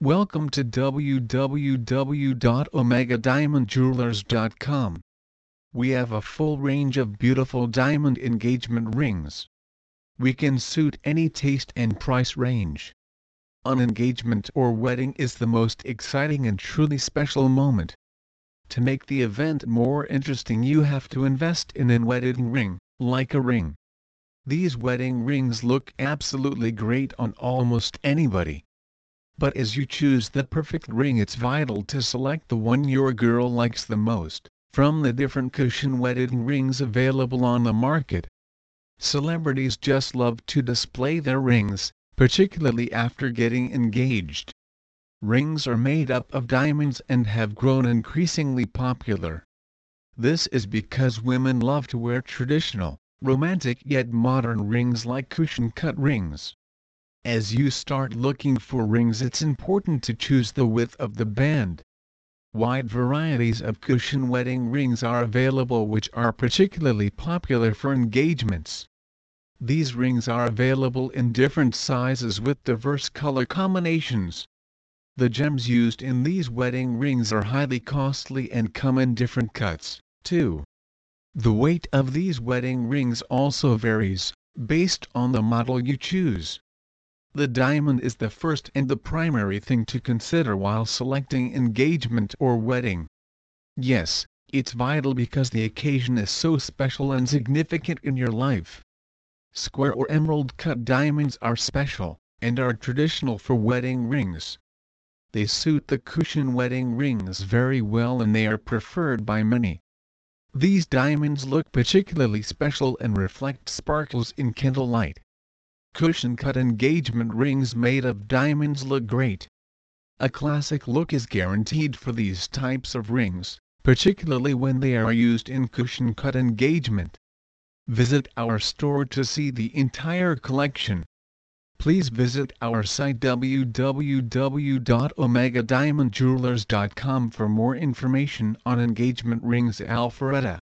Welcome to www.omegadiamondjewelers.com. We have a full range of beautiful diamond engagement rings. We can suit any taste and price range. An engagement or wedding is the most exciting and truly special moment. To make the event more interesting you have to invest in an wedding ring, like a ring. These wedding rings look absolutely great on almost anybody. But as you choose the perfect ring it's vital to select the one your girl likes the most, from the different cushion wedding rings available on the market. Celebrities just love to display their rings, particularly after getting engaged. Rings are made up of diamonds and have grown increasingly popular. This is because women love to wear traditional, romantic yet modern rings like cushion-cut rings. As you start looking for rings it's important to choose the width of the band. Wide varieties of cushion wedding rings are available which are particularly popular for engagements. These rings are available in different sizes with diverse color combinations. The gems used in these wedding rings are highly costly and come in different cuts, too. The weight of these wedding rings also varies, based on the model you choose. The diamond is the first and the primary thing to consider while selecting engagement or wedding. Yes, it's vital because the occasion is so special and significant in your life. Square or emerald cut diamonds are special, and are traditional for wedding rings. They suit the cushion wedding rings very well and they are preferred by many. These diamonds look particularly special and reflect sparkles in candlelight cushion-cut engagement rings made of diamonds look great. A classic look is guaranteed for these types of rings, particularly when they are used in cushion-cut engagement. Visit our store to see the entire collection. Please visit our site www.omegadiamondjewelers.com for more information on engagement rings Alpharetta.